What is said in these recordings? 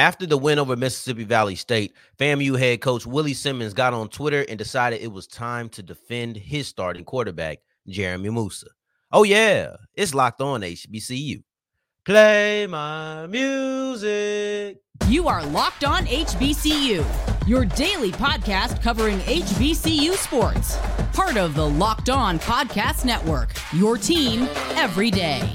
After the win over Mississippi Valley State, FAMU head coach Willie Simmons got on Twitter and decided it was time to defend his starting quarterback, Jeremy Moussa. Oh, yeah, it's locked on HBCU. Play my music. You are Locked On HBCU, your daily podcast covering HBCU sports. Part of the Locked On Podcast Network, your team every day.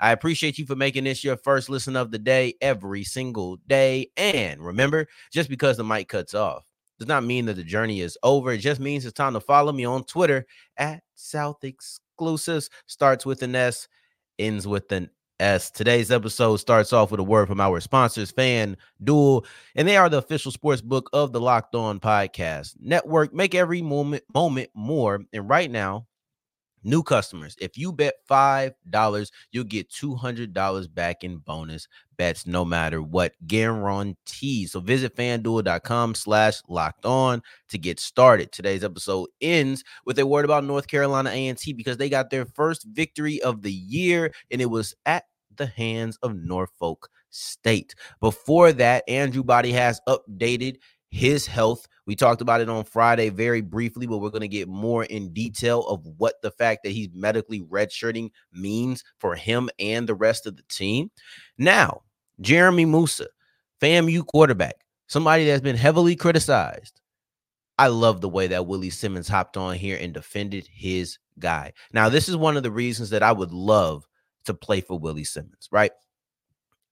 I appreciate you for making this your first listen of the day every single day. And remember, just because the mic cuts off does not mean that the journey is over. It just means it's time to follow me on Twitter at South Exclusives. Starts with an S, ends with an S. Today's episode starts off with a word from our sponsors, Fan Duel, and they are the official sports book of the Locked On Podcast Network. Make every moment moment more. And right now, New customers, if you bet $5, you'll get $200 back in bonus bets no matter what. Guarantee. So visit fanduel.com slash locked on to get started. Today's episode ends with a word about North Carolina A&T because they got their first victory of the year and it was at the hands of Norfolk State. Before that, Andrew Body has updated his health. We talked about it on Friday very briefly, but we're going to get more in detail of what the fact that he's medically redshirting means for him and the rest of the team. Now, Jeremy Moussa, FAMU quarterback, somebody that's been heavily criticized. I love the way that Willie Simmons hopped on here and defended his guy. Now, this is one of the reasons that I would love to play for Willie Simmons, right?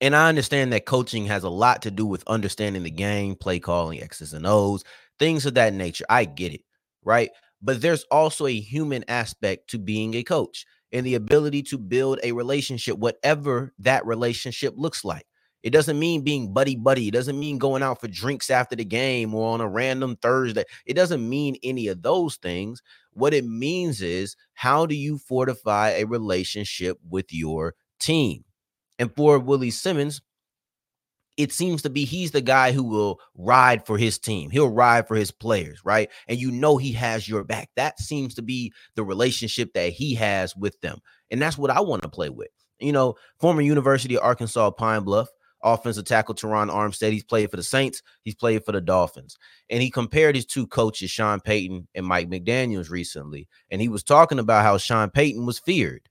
And I understand that coaching has a lot to do with understanding the game, play calling, X's and O's, things of that nature. I get it, right? But there's also a human aspect to being a coach and the ability to build a relationship, whatever that relationship looks like. It doesn't mean being buddy buddy. It doesn't mean going out for drinks after the game or on a random Thursday. It doesn't mean any of those things. What it means is how do you fortify a relationship with your team? And for Willie Simmons, it seems to be he's the guy who will ride for his team. He'll ride for his players, right? And you know he has your back. That seems to be the relationship that he has with them. And that's what I want to play with. You know, former University of Arkansas Pine Bluff, offensive tackle Terron Armstead. He's played for the Saints, he's played for the Dolphins. And he compared his two coaches, Sean Payton and Mike McDaniels, recently. And he was talking about how Sean Payton was feared.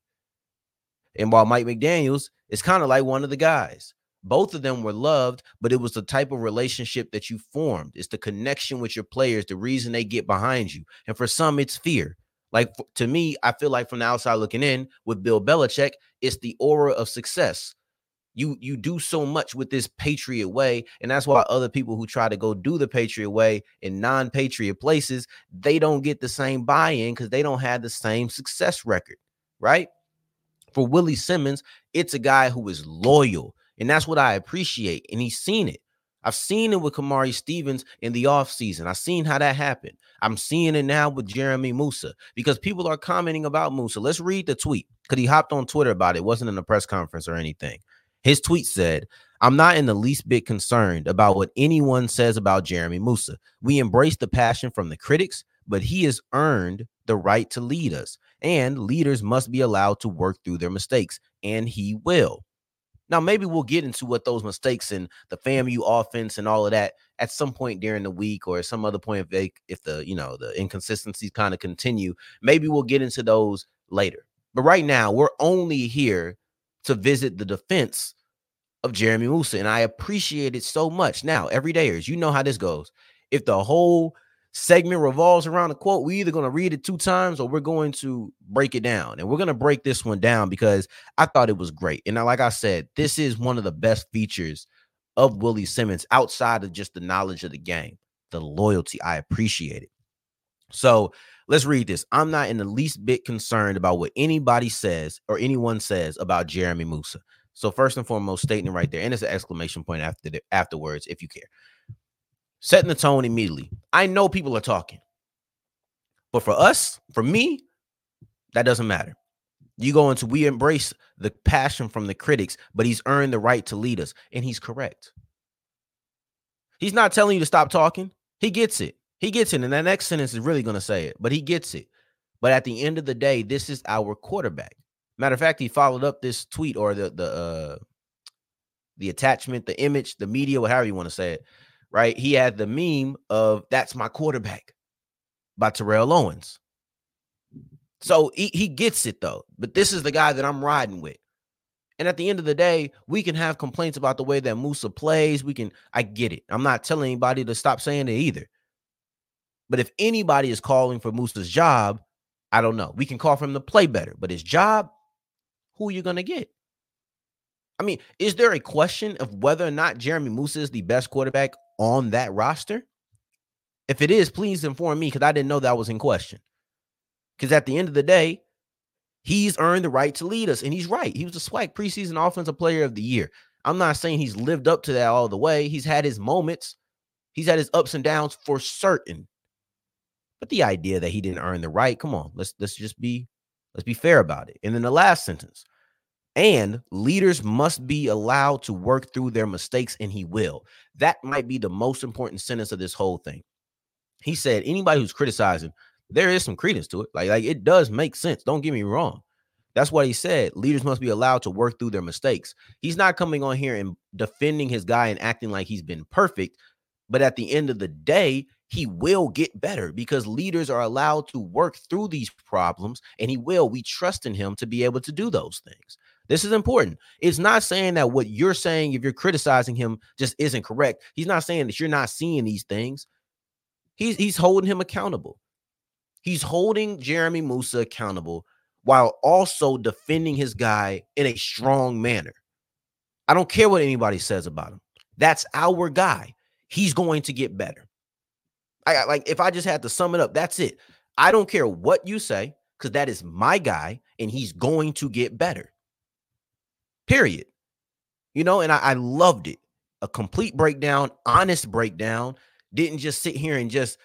And while Mike McDaniels is kind of like one of the guys, both of them were loved, but it was the type of relationship that you formed. It's the connection with your players, the reason they get behind you. And for some, it's fear. Like to me, I feel like from the outside looking in with Bill Belichick, it's the aura of success. You you do so much with this Patriot way, and that's why other people who try to go do the Patriot way in non-Patriot places, they don't get the same buy-in because they don't have the same success record, right? For Willie Simmons, it's a guy who is loyal, and that's what I appreciate. And he's seen it. I've seen it with Kamari Stevens in the offseason. I've seen how that happened. I'm seeing it now with Jeremy Moussa because people are commenting about Moussa. Let's read the tweet because he hopped on Twitter about it. it. wasn't in a press conference or anything. His tweet said, I'm not in the least bit concerned about what anyone says about Jeremy Moussa. We embrace the passion from the critics, but he has earned the right to lead us, and leaders must be allowed to work through their mistakes, and he will. Now, maybe we'll get into what those mistakes and the FAMU offense and all of that at some point during the week or some other point if they, if the you know the inconsistencies kind of continue. Maybe we'll get into those later. But right now, we're only here to visit the defense of Jeremy Moussa, and I appreciate it so much. Now, everydayers, you know how this goes. If the whole segment revolves around a quote. We're either going to read it two times or we're going to break it down. And we're going to break this one down because I thought it was great. And like I said, this is one of the best features of Willie Simmons outside of just the knowledge of the game, the loyalty. I appreciate it. So let's read this. I'm not in the least bit concerned about what anybody says or anyone says about Jeremy Moussa. So first and foremost, stating it right there, and it's an exclamation point after the, afterwards, if you care. Setting the tone immediately. I know people are talking, but for us, for me, that doesn't matter. You go into we embrace the passion from the critics, but he's earned the right to lead us, and he's correct. He's not telling you to stop talking. He gets it. He gets it. And that next sentence is really going to say it, but he gets it. But at the end of the day, this is our quarterback. Matter of fact, he followed up this tweet or the the uh the attachment, the image, the media, whatever you want to say it, right? He had the meme of that's my quarterback by Terrell Owens. So he, he gets it though. But this is the guy that I'm riding with. And at the end of the day, we can have complaints about the way that Moussa plays. We can, I get it. I'm not telling anybody to stop saying it either. But if anybody is calling for Moussa's job, I don't know. We can call for him to play better, but his job, who are you going to get? I mean, is there a question of whether or not Jeremy Moussa is the best quarterback on that roster? If it is, please inform me because I didn't know that was in question. Because at the end of the day, he's earned the right to lead us. And he's right. He was a SWAC preseason offensive player of the year. I'm not saying he's lived up to that all the way. He's had his moments, he's had his ups and downs for certain. But the idea that he didn't earn the right, come on, let's let's just be let's be fair about it. And then the last sentence. And leaders must be allowed to work through their mistakes, and he will. That might be the most important sentence of this whole thing. He said, anybody who's criticizing, there is some credence to it. Like, like it does make sense. Don't get me wrong. That's what he said. Leaders must be allowed to work through their mistakes. He's not coming on here and defending his guy and acting like he's been perfect. But at the end of the day, he will get better because leaders are allowed to work through these problems and he will. We trust in him to be able to do those things. This is important. It's not saying that what you're saying, if you're criticizing him, just isn't correct. He's not saying that you're not seeing these things. He's he's holding him accountable. He's holding Jeremy Moussa accountable while also defending his guy in a strong manner. I don't care what anybody says about him. That's our guy. He's going to get better. I like if I just had to sum it up, that's it. I don't care what you say because that is my guy and he's going to get better. Period. You know, and I, I loved it. A complete breakdown, honest breakdown. Didn't just sit here and just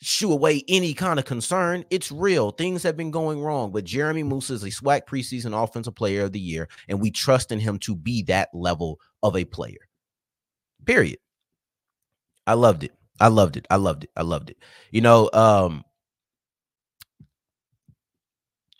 shoo away any kind of concern. It's real. Things have been going wrong, but Jeremy Moussa is a SWAC preseason offensive player of the year, and we trust in him to be that level of a player. Period. I loved it. I loved it. I loved it. I loved it. You know, um,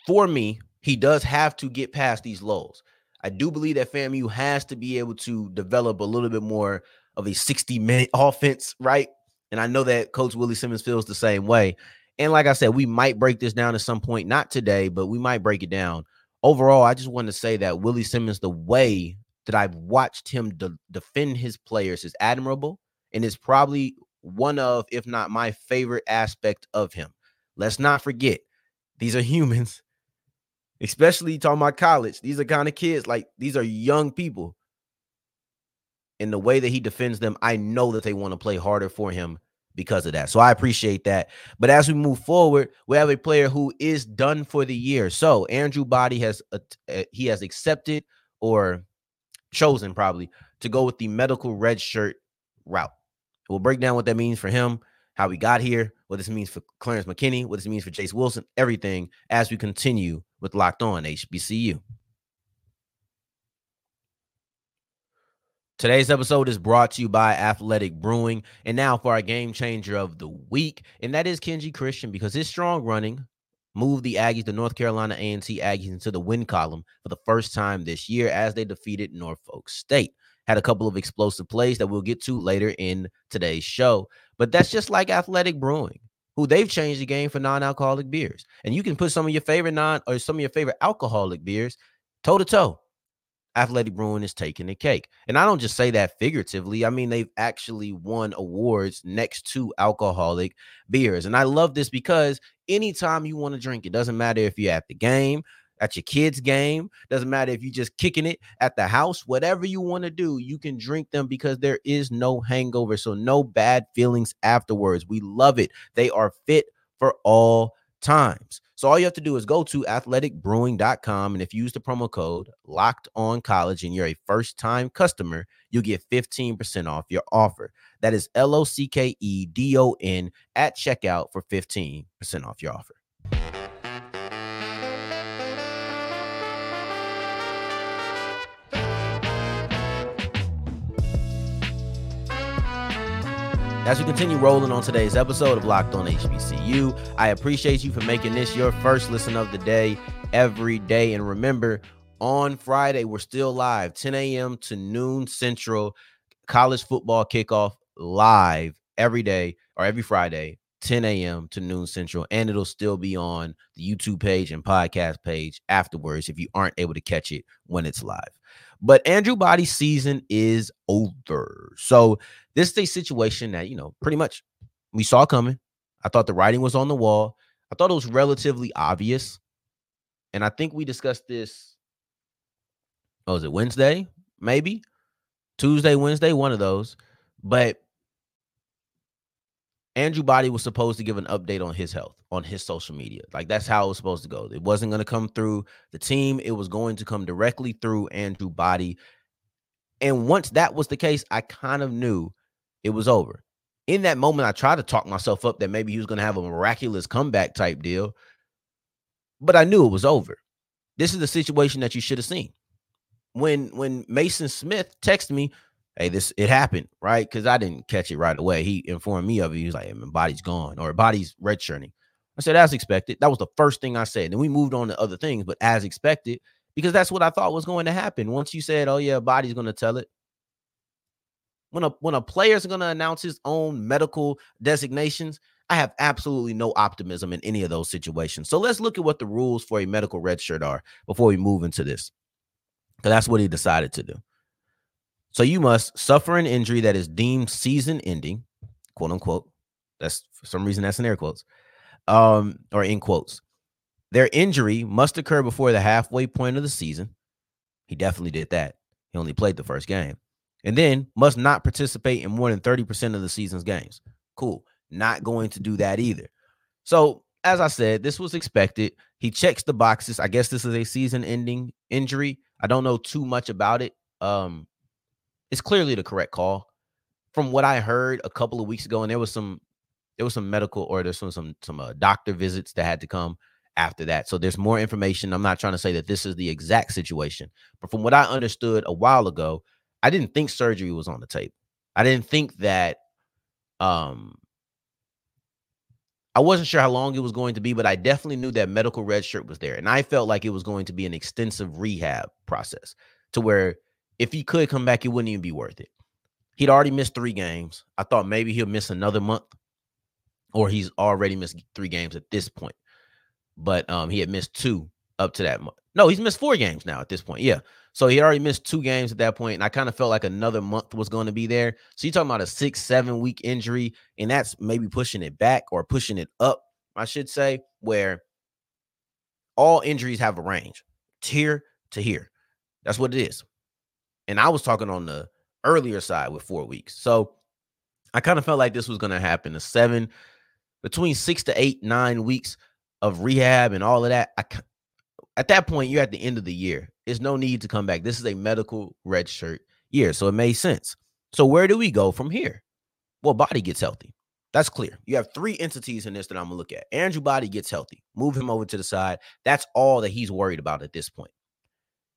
for me, he does have to get past these lows. I do believe that FAMU has to be able to develop a little bit more of a 60 minute offense, right? And I know that Coach Willie Simmons feels the same way. And like I said, we might break this down at some point, not today, but we might break it down. Overall, I just want to say that Willie Simmons, the way that I've watched him de- defend his players is admirable and is probably one of, if not my favorite aspect of him. Let's not forget, these are humans, especially talking about college. These are kind of kids, like these are young people. And the way that he defends them, I know that they want to play harder for him because of that. So I appreciate that. But as we move forward, we have a player who is done for the year. So Andrew Body has uh, he has accepted or chosen probably to go with the medical red shirt route. We'll break down what that means for him, how we got here, what this means for Clarence McKinney, what this means for Chase Wilson, everything as we continue with Locked On HBCU. Today's episode is brought to you by Athletic Brewing. And now for our game changer of the week, and that is Kenji Christian because his strong running moved the Aggies, the North Carolina A&T Aggies, into the win column for the first time this year as they defeated Norfolk State had a couple of explosive plays that we'll get to later in today's show. But that's just like Athletic Brewing, who they've changed the game for non-alcoholic beers. And you can put some of your favorite non or some of your favorite alcoholic beers toe to toe. Athletic Brewing is taking the cake. And I don't just say that figuratively. I mean, they've actually won awards next to alcoholic beers. And I love this because anytime you want to drink, it doesn't matter if you're at the game, at your kids' game, doesn't matter if you're just kicking it at the house, whatever you want to do, you can drink them because there is no hangover. So, no bad feelings afterwards. We love it. They are fit for all times. So all you have to do is go to athleticbrewing.com and if you use the promo code locked on college and you're a first time customer, you'll get 15% off your offer. That is L O C K E D O N at checkout for 15% off your offer. As we continue rolling on today's episode of Locked On HBCU, I appreciate you for making this your first listen of the day every day. And remember, on Friday, we're still live 10 a.m. to noon central, college football kickoff live every day or every Friday, 10 a.m. to noon central. And it'll still be on the YouTube page and podcast page afterwards if you aren't able to catch it when it's live. But Andrew Body's season is over. So this is a situation that, you know, pretty much we saw coming. I thought the writing was on the wall. I thought it was relatively obvious. And I think we discussed this. Oh, was it Wednesday? Maybe Tuesday, Wednesday, one of those. But Andrew Body was supposed to give an update on his health on his social media. Like that's how it was supposed to go. It wasn't going to come through the team, it was going to come directly through Andrew Body. And once that was the case, I kind of knew it was over. In that moment, I tried to talk myself up that maybe he was going to have a miraculous comeback type deal, but I knew it was over. This is the situation that you should have seen. When when Mason Smith texted me, hey, this it happened, right? Because I didn't catch it right away. He informed me of it. He was like, hey, my body's gone or body's redshirting. I said, as expected. That was the first thing I said. Then we moved on to other things, but as expected, because that's what I thought was going to happen. Once you said, oh, yeah, body's going to tell it. When a when a player's going to announce his own medical designations, I have absolutely no optimism in any of those situations. So let's look at what the rules for a medical red shirt are before we move into this. Because that's what he decided to do. So you must suffer an injury that is deemed season ending, quote unquote. That's for some reason that's in air quotes, um, or in quotes. Their injury must occur before the halfway point of the season. He definitely did that. He only played the first game. And then must not participate in more than 30% of the season's games. Cool. Not going to do that either. So, as I said, this was expected. He checks the boxes. I guess this is a season ending injury. I don't know too much about it. Um, it's clearly the correct call. From what I heard a couple of weeks ago, and there was some there was some medical or there's some some some uh, doctor visits that had to come after that. So there's more information. I'm not trying to say that this is the exact situation, but from what I understood a while ago, I didn't think surgery was on the table. I didn't think that um I wasn't sure how long it was going to be, but I definitely knew that medical red shirt was there. And I felt like it was going to be an extensive rehab process to where if he could come back, it wouldn't even be worth it. He'd already missed three games. I thought maybe he'll miss another month, or he's already missed three games at this point. But um, he had missed two up to that month. No, he's missed four games now at this point. Yeah. So he already missed two games at that point, and I kind of felt like another month was going to be there. So you're talking about a six, seven week injury, and that's maybe pushing it back or pushing it up, I should say, where all injuries have a range, tear to here. That's what it is. And I was talking on the earlier side with four weeks. So I kind of felt like this was going to happen. A seven, between six to eight, nine weeks of rehab and all of that. I, at that point, you're at the end of the year. There's no need to come back. This is a medical red shirt year. So it made sense. So where do we go from here? Well, body gets healthy. That's clear. You have three entities in this that I'm gonna look at. Andrew Body gets healthy. Move him over to the side. That's all that he's worried about at this point.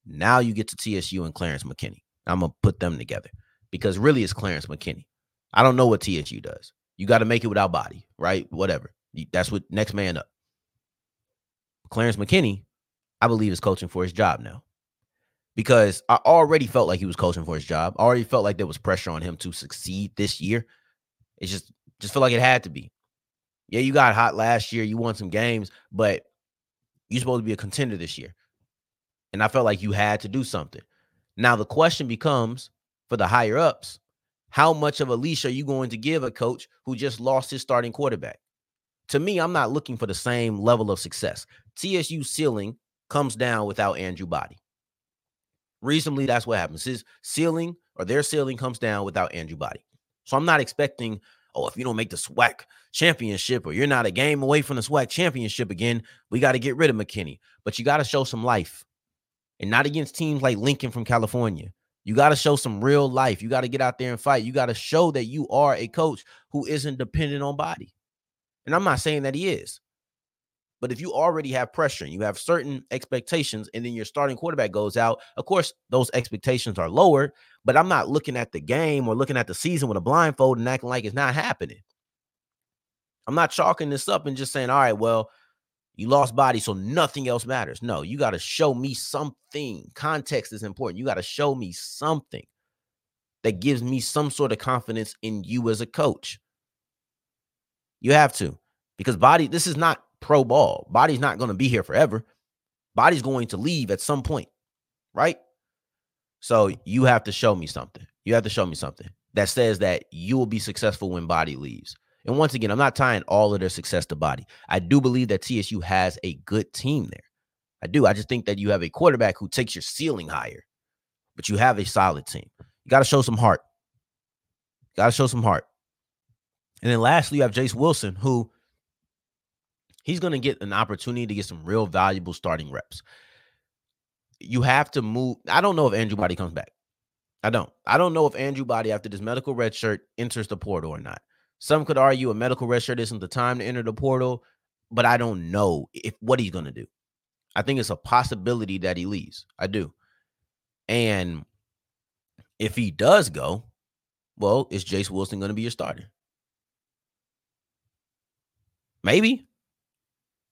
Now you get to TSU and Clarence McKinney. I'm gonna put them together because really it's Clarence McKinney. I don't know what TSU does. You got to make it without body, right? Whatever. That's what next man up. Clarence McKinney, I believe, is coaching for his job now. Because I already felt like he was coaching for his job. I already felt like there was pressure on him to succeed this year. It just just felt like it had to be. Yeah, you got hot last year. You won some games, but you're supposed to be a contender this year. And I felt like you had to do something. Now, the question becomes for the higher ups how much of a leash are you going to give a coach who just lost his starting quarterback? To me, I'm not looking for the same level of success. TSU ceiling comes down without Andrew Body. Reasonably, that's what happens. His ceiling or their ceiling comes down without Andrew Body. So I'm not expecting, oh, if you don't make the SWAC championship or you're not a game away from the SWAC championship again, we got to get rid of McKinney. But you got to show some life and not against teams like Lincoln from California. You got to show some real life. You got to get out there and fight. You got to show that you are a coach who isn't dependent on body. And I'm not saying that he is. But if you already have pressure and you have certain expectations, and then your starting quarterback goes out, of course, those expectations are lower. But I'm not looking at the game or looking at the season with a blindfold and acting like it's not happening. I'm not chalking this up and just saying, all right, well, you lost body, so nothing else matters. No, you got to show me something. Context is important. You got to show me something that gives me some sort of confidence in you as a coach. You have to, because body, this is not pro ball. Body's not going to be here forever. Body's going to leave at some point, right? So you have to show me something. You have to show me something that says that you will be successful when body leaves. And once again, I'm not tying all of their success to body. I do believe that TSU has a good team there. I do. I just think that you have a quarterback who takes your ceiling higher, but you have a solid team. You got to show some heart. Got to show some heart. And then lastly, you have Jace Wilson, who he's going to get an opportunity to get some real valuable starting reps. You have to move. I don't know if Andrew Body comes back. I don't. I don't know if Andrew Body, after this medical red shirt, enters the portal or not. Some could argue a medical red shirt isn't the time to enter the portal, but I don't know if what he's going to do. I think it's a possibility that he leaves. I do. And if he does go, well, is Jace Wilson going to be your starter? Maybe,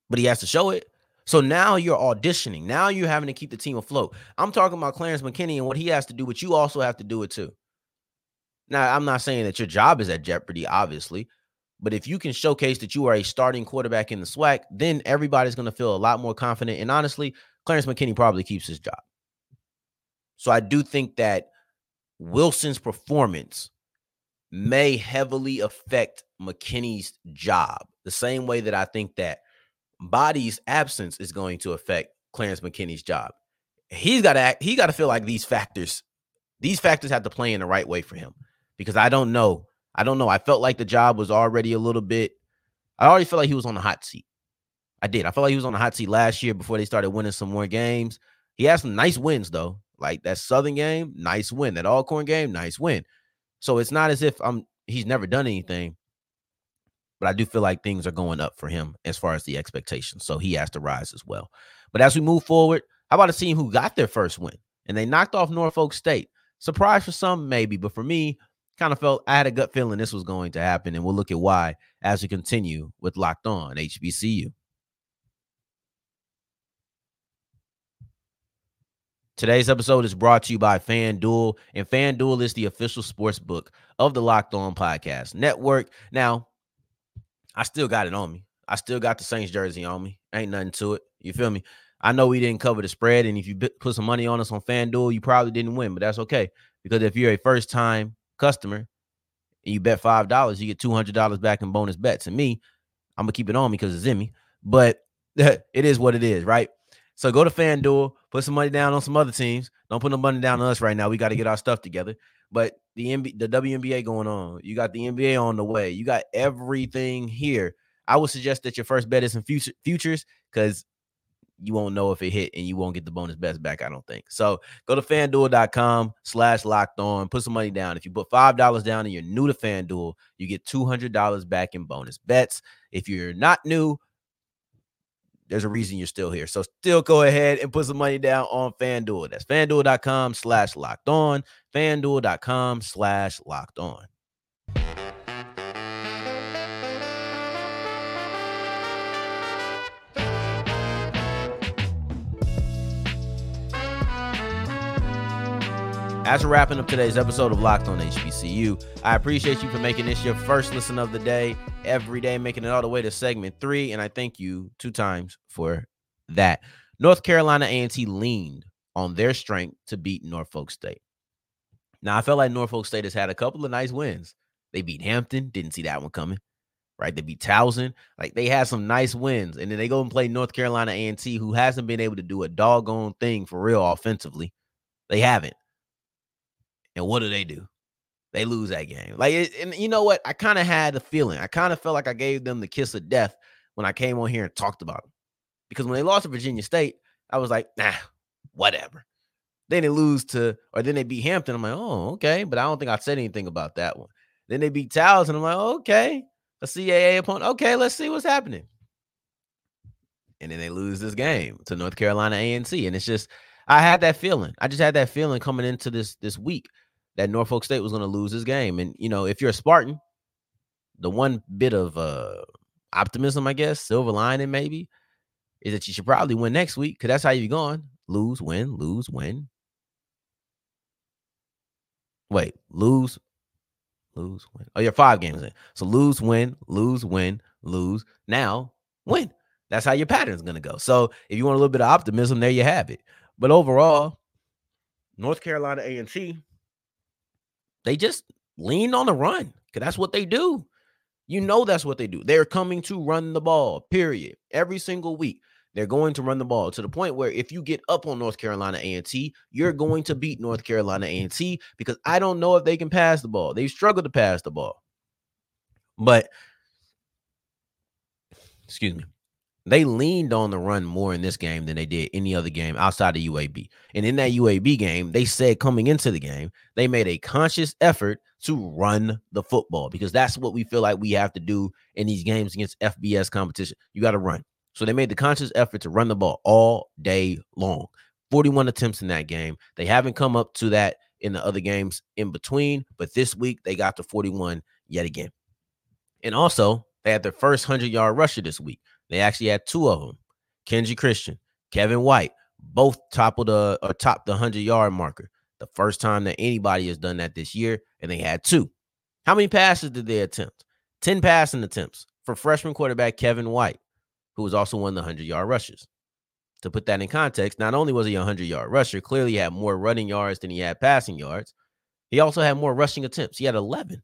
but he has to show it. So now you're auditioning. Now you're having to keep the team afloat. I'm talking about Clarence McKinney and what he has to do, but you also have to do it too. Now, I'm not saying that your job is at jeopardy, obviously, but if you can showcase that you are a starting quarterback in the SWAC, then everybody's going to feel a lot more confident. And honestly, Clarence McKinney probably keeps his job. So I do think that Wilson's performance may heavily affect McKinney's job, the same way that I think that Body's absence is going to affect Clarence McKinney's job. He's got to act, he got to feel like these factors, these factors have to play in the right way for him because I don't know. I don't know. I felt like the job was already a little bit. I already felt like he was on the hot seat. I did. I felt like he was on the hot seat last year before they started winning some more games. He had some nice wins though. Like that Southern game, nice win. That Alcorn game, nice win. So it's not as if I'm he's never done anything, but I do feel like things are going up for him as far as the expectations. So he has to rise as well. But as we move forward, how about a team who got their first win and they knocked off Norfolk State? Surprise for some, maybe, but for me, kind of felt I had a gut feeling this was going to happen, and we'll look at why as we continue with Locked On HBCU. Today's episode is brought to you by FanDuel, and FanDuel is the official sports book of the Locked On Podcast Network. Now, I still got it on me. I still got the Saints jersey on me. Ain't nothing to it. You feel me? I know we didn't cover the spread, and if you put some money on us on FanDuel, you probably didn't win, but that's okay because if you're a first time customer and you bet five dollars, you get two hundred dollars back in bonus bets. And me, I'm gonna keep it on me because it's in me, but it is what it is, right? So go to FanDuel, put some money down on some other teams. Don't put no money down on us right now. We got to get our stuff together. But the NBA, the WNBA going on. You got the NBA on the way. You got everything here. I would suggest that your first bet is in future, futures because you won't know if it hit and you won't get the bonus bets back, I don't think. So go to fanduel.com slash locked on, put some money down. If you put $5 down and you're new to FanDuel, you get $200 back in bonus bets. If you're not new, there's a reason you're still here. So still go ahead and put some money down on FanDuel. That's fanduel.com slash locked on, fanduel.com slash locked on. As we're wrapping up today's episode of Locked on HBCU, I appreciate you for making this your first listen of the day every day, making it all the way to segment three, and I thank you two times for that. North Carolina A&T leaned on their strength to beat Norfolk State. Now, I felt like Norfolk State has had a couple of nice wins. They beat Hampton, didn't see that one coming. Right, they beat Towson. Like they had some nice wins, and then they go and play North Carolina A&T, who hasn't been able to do a doggone thing for real offensively. They haven't. And what do they do? They lose that game. Like, it, and you know what? I kind of had a feeling. I kind of felt like I gave them the kiss of death when I came on here and talked about them, because when they lost to Virginia State, I was like, nah, whatever. Then they lose to, or then they beat Hampton. I'm like, oh, okay. But I don't think I said anything about that one. Then they beat Towson. I'm like, okay, a CAA opponent. Okay, let's see what's happening. And then they lose this game to North Carolina A&T. And it's just, I had that feeling. I just had that feeling coming into this this week that Norfolk State was going to lose this game. And you know, if you're a Spartan, the one bit of uh optimism, I guess, silver lining maybe, is that you should probably win next week because that's how you're going. Lose, win, lose, win. Wait, lose, lose, win. Oh, you're five games in. So lose, win, lose, win, lose. Now win. That's how your pattern is going to go. So if you want a little bit of optimism, there you have it. But overall, North Carolina A&T, they just leaned on the run because that's what they do. You know that's what they do. They're coming to run the ball, period. Every single week. They're going to run the ball to the point where if you get up on North Carolina A&T, you're going to beat North Carolina A&T because I don't know if they can pass the ball. They struggle to pass the ball. But excuse me. They leaned on the run more in this game than they did any other game outside of UAB. And in that UAB game, they said coming into the game, they made a conscious effort to run the football because that's what we feel like we have to do in these games against FBS competition. You got to run. So they made the conscious effort to run the ball all day long. 41 attempts in that game. They haven't come up to that in the other games in between, but this week they got to 41 yet again. And also, they had their first 100 yard rusher this week. They actually had two of them Kenji Christian, Kevin White, both toppled a or topped the uh, 100 yard marker. The first time that anybody has done that this year, and they had two. How many passes did they attempt? 10 passing attempts for freshman quarterback Kevin White who was also one of the 100 yard rushers. To put that in context, not only was he a 100 yard rusher, clearly he had more running yards than he had passing yards. He also had more rushing attempts. He had 11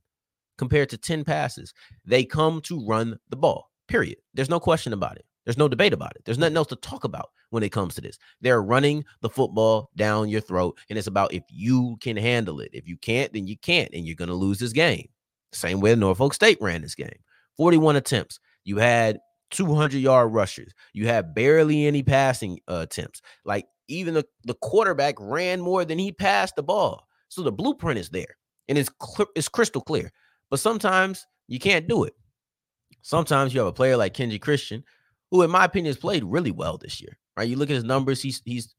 compared to 10 passes. They come to run the ball, period. There's no question about it. There's no debate about it. There's nothing else to talk about when it comes to this. They're running the football down your throat, and it's about if you can handle it. If you can't, then you can't, and you're going to lose this game. Same way Norfolk State ran this game 41 attempts. You had 200 yard rushers. You had barely any passing uh, attempts. Like even the, the quarterback ran more than he passed the ball. So the blueprint is there and it's cl- it's crystal clear. But sometimes you can't do it. Sometimes you have a player like Kenji Christian, who in my opinion has played really well this year. Right? You look at his numbers, he's he's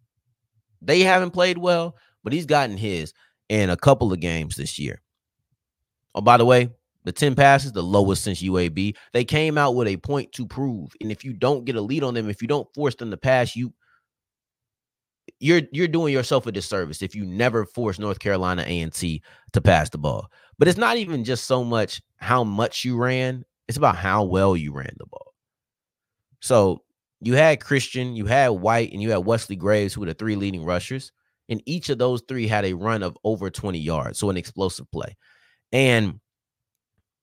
they haven't played well, but he's gotten his in a couple of games this year. Oh, by the way, the 10 passes, the lowest since UAB. They came out with a point to prove. And if you don't get a lead on them, if you don't force them to pass, you you're you're doing yourself a disservice if you never force North Carolina A&T to pass the ball. But it's not even just so much how much you ran, it's about how well you ran the ball. So you had Christian, you had White, and you had Wesley Graves, who were the three leading rushers. And each of those three had a run of over 20 yards. So an explosive play. And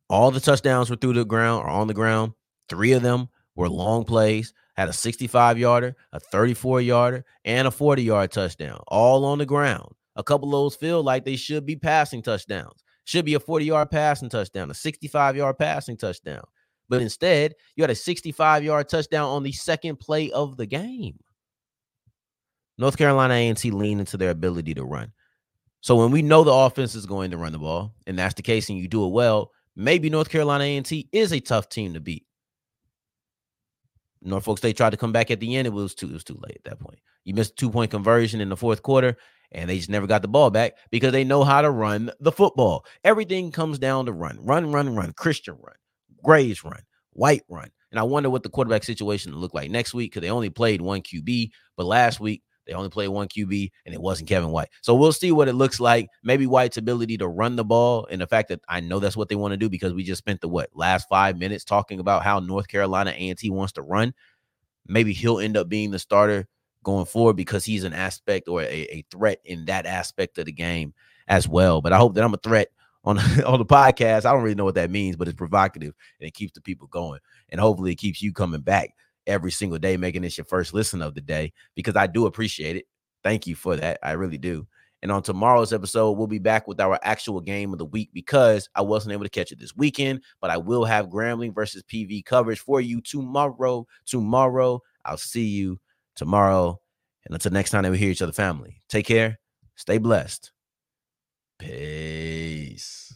all the touchdowns were through the ground or on the ground. Three of them were long plays, had a 65 yarder, a 34 yarder, and a 40 yard touchdown, all on the ground. A couple of those feel like they should be passing touchdowns. Should be a 40 yard passing touchdown, a 65 yard passing touchdown. But instead, you had a 65 yard touchdown on the second play of the game. North Carolina A&T leaned into their ability to run. So when we know the offense is going to run the ball, and that's the case, and you do it well, maybe North Carolina A&T is a tough team to beat. Norfolk State tried to come back at the end. It was too, it was too late at that point. You missed two point conversion in the fourth quarter, and they just never got the ball back because they know how to run the football. Everything comes down to run, run, run, run. Christian run, Graves run, White run. And I wonder what the quarterback situation will look like next week because they only played one QB, but last week they only played one QB, and it wasn't Kevin White. So we'll see what it looks like. Maybe White's ability to run the ball, and the fact that I know that's what they want to do because we just spent the what last five minutes talking about how North Carolina A&T wants to run. Maybe he'll end up being the starter going forward because he's an aspect or a, a threat in that aspect of the game as well. But I hope that I'm a threat on on the podcast. I don't really know what that means, but it's provocative and it keeps the people going. And hopefully it keeps you coming back every single day, making this your first listen of the day because I do appreciate it. Thank you for that. I really do. And on tomorrow's episode, we'll be back with our actual game of the week because I wasn't able to catch it this weekend, but I will have Grambling versus PV coverage for you tomorrow. Tomorrow, I'll see you tomorrow. And until next time that we hear each other, family, take care, stay blessed. Peace.